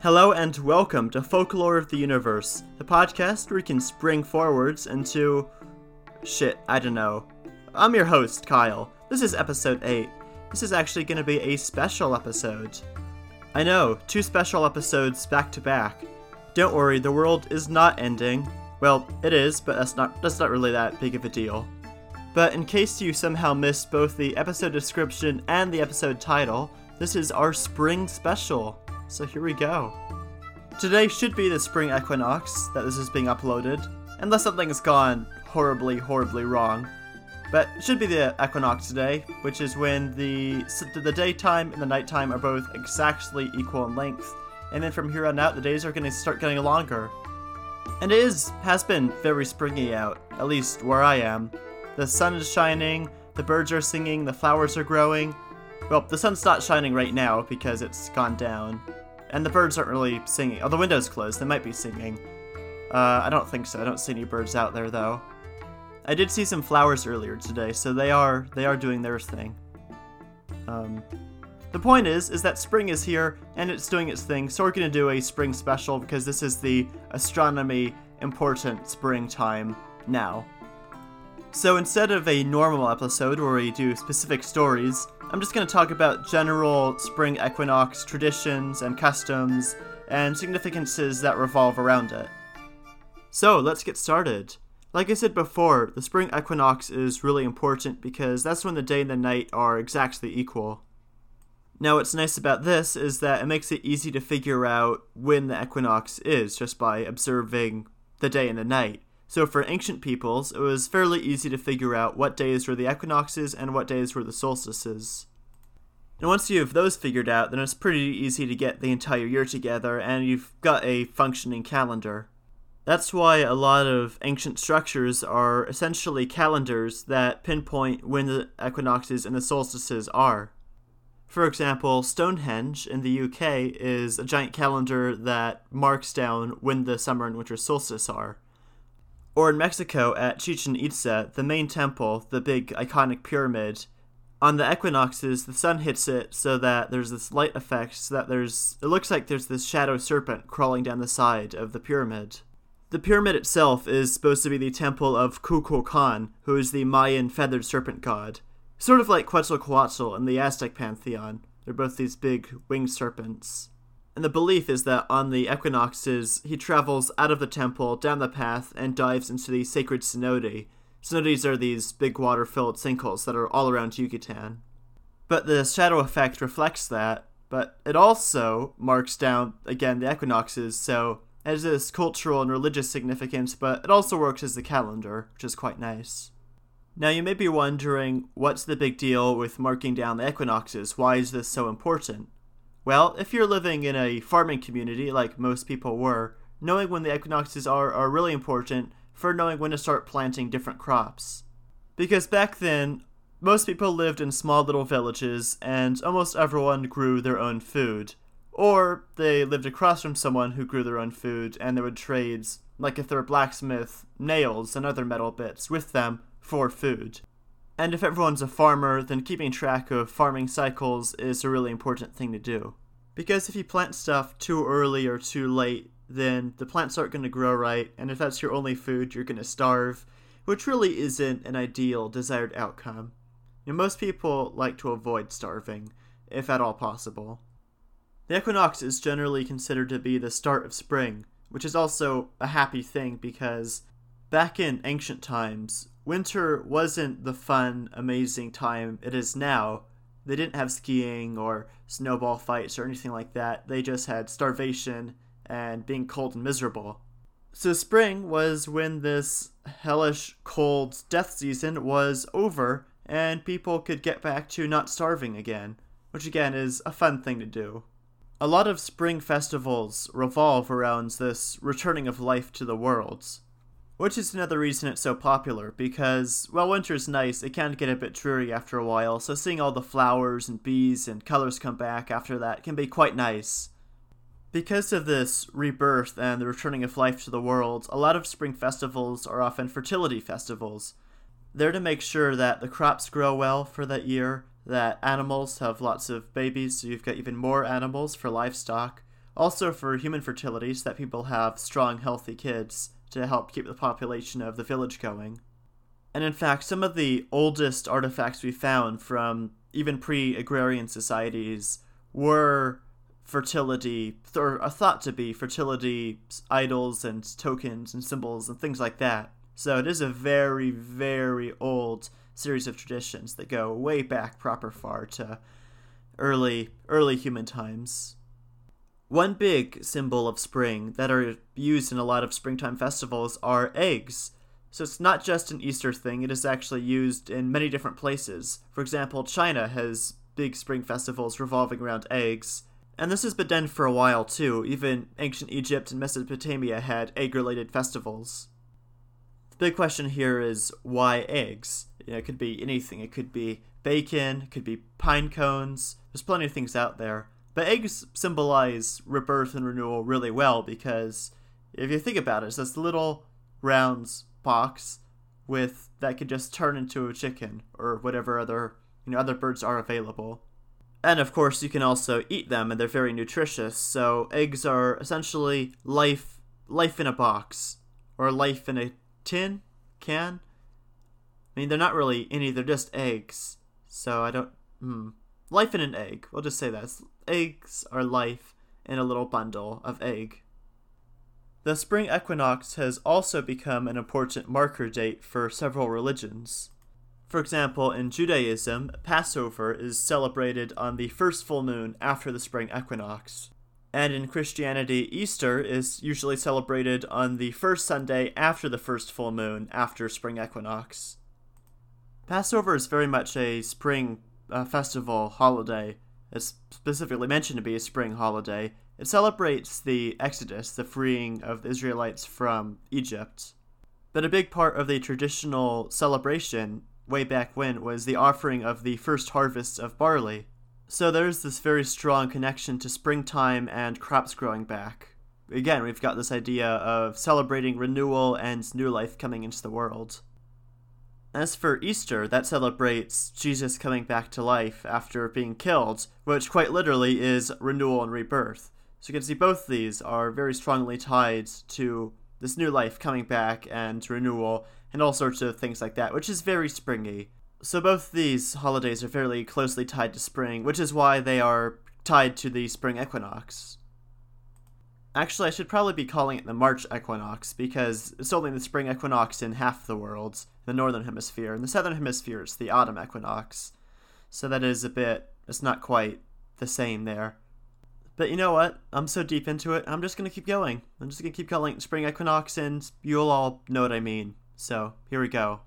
Hello and welcome to Folklore of the Universe, the podcast where we can spring forwards into. shit, I don't know. I'm your host, Kyle. This is episode 8. This is actually going to be a special episode. I know, two special episodes back to back. Don't worry, the world is not ending. Well, it is, but that's not that's not really that big of a deal. But in case you somehow missed both the episode description and the episode title, this is our spring special. So here we go. Today should be the spring equinox that this is being uploaded, unless something has gone horribly, horribly wrong. But it should be the equinox today, which is when the the daytime and the nighttime are both exactly equal in length, and then from here on out the days are going to start getting longer. And it is has been very springy out, at least where I am. The sun is shining, the birds are singing, the flowers are growing. Well, the sun's not shining right now because it's gone down, and the birds aren't really singing. Oh, the window's closed. They might be singing. Uh, I don't think so. I don't see any birds out there though. I did see some flowers earlier today, so they are they are doing their thing. Um, the point is, is that spring is here and it's doing its thing. So we're gonna do a spring special because this is the astronomy important springtime now. So instead of a normal episode where we do specific stories, I'm just going to talk about general spring equinox traditions and customs and significances that revolve around it. So let's get started. Like I said before, the spring equinox is really important because that's when the day and the night are exactly equal. Now, what's nice about this is that it makes it easy to figure out when the equinox is just by observing the day and the night. So for ancient peoples, it was fairly easy to figure out what days were the equinoxes and what days were the solstices. And once you have those figured out, then it's pretty easy to get the entire year together and you've got a functioning calendar. That's why a lot of ancient structures are essentially calendars that pinpoint when the equinoxes and the solstices are. For example, Stonehenge in the UK is a giant calendar that marks down when the summer and winter solstice are. Or in Mexico at Chichen Itza, the main temple, the big iconic pyramid, on the equinoxes, the sun hits it so that there's this light effect, so that there's it looks like there's this shadow serpent crawling down the side of the pyramid. The pyramid itself is supposed to be the temple of Kukulkan, who is the Mayan feathered serpent god. Sort of like Quetzalcoatl in the Aztec pantheon. They're both these big winged serpents. And the belief is that on the equinoxes, he travels out of the temple, down the path, and dives into the sacred cenote. Cenotes are these big water filled sinkholes that are all around Yucatan. But the shadow effect reflects that, but it also marks down, again, the equinoxes, so it has this cultural and religious significance, but it also works as the calendar, which is quite nice. Now, you may be wondering what's the big deal with marking down the equinoxes? Why is this so important? Well, if you're living in a farming community like most people were, knowing when the equinoxes are are really important for knowing when to start planting different crops. Because back then, most people lived in small little villages and almost everyone grew their own food. Or they lived across from someone who grew their own food and they would trade, like if they were blacksmith, nails and other metal bits with them for food. And if everyone's a farmer, then keeping track of farming cycles is a really important thing to do. Because if you plant stuff too early or too late, then the plants aren't going to grow right, and if that's your only food, you're going to starve, which really isn't an ideal desired outcome. Know, most people like to avoid starving, if at all possible. The equinox is generally considered to be the start of spring, which is also a happy thing because back in ancient times, winter wasn't the fun, amazing time it is now. They didn't have skiing or snowball fights or anything like that. They just had starvation and being cold and miserable. So, spring was when this hellish cold death season was over and people could get back to not starving again, which again is a fun thing to do. A lot of spring festivals revolve around this returning of life to the worlds. Which is another reason it's so popular, because while winter's nice, it can get a bit dreary after a while, so seeing all the flowers and bees and colors come back after that can be quite nice. Because of this rebirth and the returning of life to the world, a lot of spring festivals are often fertility festivals. They're to make sure that the crops grow well for that year, that animals have lots of babies, so you've got even more animals for livestock, also for human fertility, so that people have strong, healthy kids to help keep the population of the village going. And in fact, some of the oldest artifacts we found from even pre agrarian societies were fertility, or are thought to be fertility idols and tokens and symbols and things like that. So it is a very, very old series of traditions that go way back proper far to early early human times. One big symbol of spring that are used in a lot of springtime festivals are eggs. So it's not just an Easter thing, it is actually used in many different places. For example, China has big spring festivals revolving around eggs. And this has been done for a while too. Even ancient Egypt and Mesopotamia had egg related festivals. The big question here is why eggs? You know, it could be anything. It could be bacon, it could be pine cones. There's plenty of things out there. But eggs symbolize rebirth and renewal really well because if you think about it, it's this little round box with that could just turn into a chicken or whatever other you know other birds are available. And of course, you can also eat them, and they're very nutritious. So eggs are essentially life life in a box or life in a tin can. I mean, they're not really any; they're just eggs. So I don't. Hmm. Life in an egg. We'll just say that. Eggs are life in a little bundle of egg. The spring equinox has also become an important marker date for several religions. For example, in Judaism, Passover is celebrated on the first full moon after the spring equinox. And in Christianity, Easter is usually celebrated on the first Sunday after the first full moon after spring equinox. Passover is very much a spring uh, festival holiday. It's specifically mentioned to be a spring holiday. It celebrates the Exodus, the freeing of the Israelites from Egypt. But a big part of the traditional celebration way back when was the offering of the first harvests of barley. So there's this very strong connection to springtime and crops growing back. Again, we've got this idea of celebrating renewal and new life coming into the world. As for Easter, that celebrates Jesus coming back to life after being killed, which quite literally is renewal and rebirth. So you can see both these are very strongly tied to this new life coming back and renewal and all sorts of things like that, which is very springy. So both these holidays are fairly closely tied to spring, which is why they are tied to the spring equinox. Actually, I should probably be calling it the March equinox because it's only the spring equinox in half the world, the northern hemisphere. and the southern hemisphere, is the autumn equinox. So that is a bit, it's not quite the same there. But you know what? I'm so deep into it, I'm just going to keep going. I'm just going to keep calling it spring equinox, and you'll all know what I mean. So, here we go.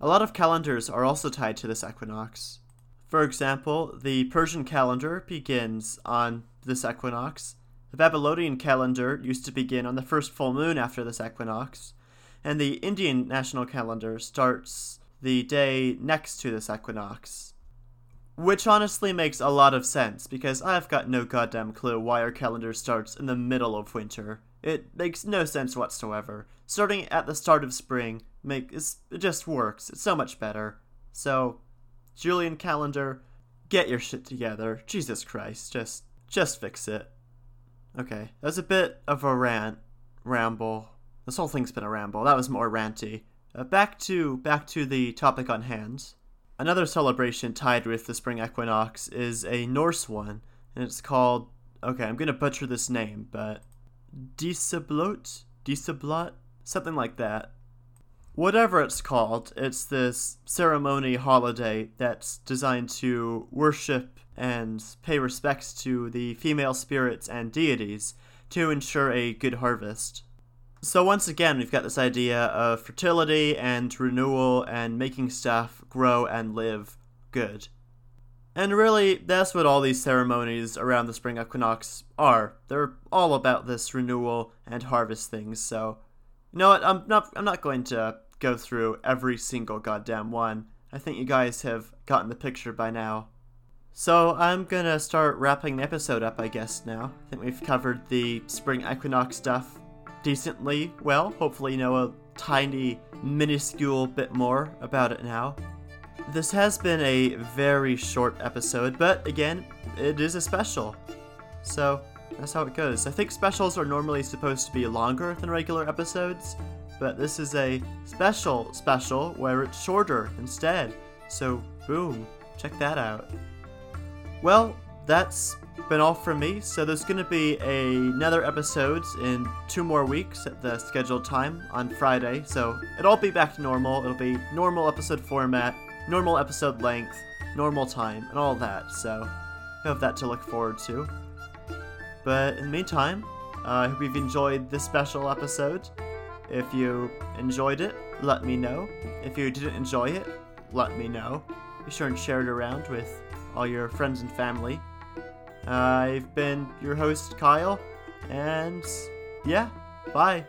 A lot of calendars are also tied to this equinox. For example, the Persian calendar begins on this equinox, the Babylonian calendar used to begin on the first full moon after this equinox, and the Indian national calendar starts the day next to this equinox. Which honestly makes a lot of sense because I've got no goddamn clue why our calendar starts in the middle of winter. It makes no sense whatsoever. Starting at the start of spring make it just works. It's so much better. So, Julian calendar, get your shit together. Jesus Christ, just just fix it. Okay, that was a bit of a rant, ramble. This whole thing's been a ramble. That was more ranty. Uh, back to back to the topic on hand. Another celebration tied with the spring equinox is a Norse one, and it's called. Okay, I'm gonna butcher this name, but Dísablot, Dísablot, something like that. Whatever it's called, it's this ceremony holiday that's designed to worship and pay respects to the female spirits and deities to ensure a good harvest. So, once again, we've got this idea of fertility and renewal and making stuff grow and live good. And really, that's what all these ceremonies around the spring equinox are. They're all about this renewal and harvest things. So, you know what? I'm not. I'm not going to go through every single goddamn one. I think you guys have gotten the picture by now. So I'm gonna start wrapping the episode up, I guess, now. I think we've covered the spring equinox stuff decently well. Hopefully, you know a tiny, minuscule bit more about it now. This has been a very short episode, but again, it is a special. So, that's how it goes. I think specials are normally supposed to be longer than regular episodes, but this is a special special where it's shorter instead. So, boom, check that out. Well, that's been all from me. So there's going to be a, another episode in two more weeks at the scheduled time on Friday. So it'll all be back to normal. It'll be normal episode format, normal episode length, normal time, and all that. So have that to look forward to. But in the meantime, uh, I hope you've enjoyed this special episode. If you enjoyed it, let me know. If you didn't enjoy it, let me know. Be sure and share it around with all your friends and family. I've been your host, Kyle, and yeah, bye.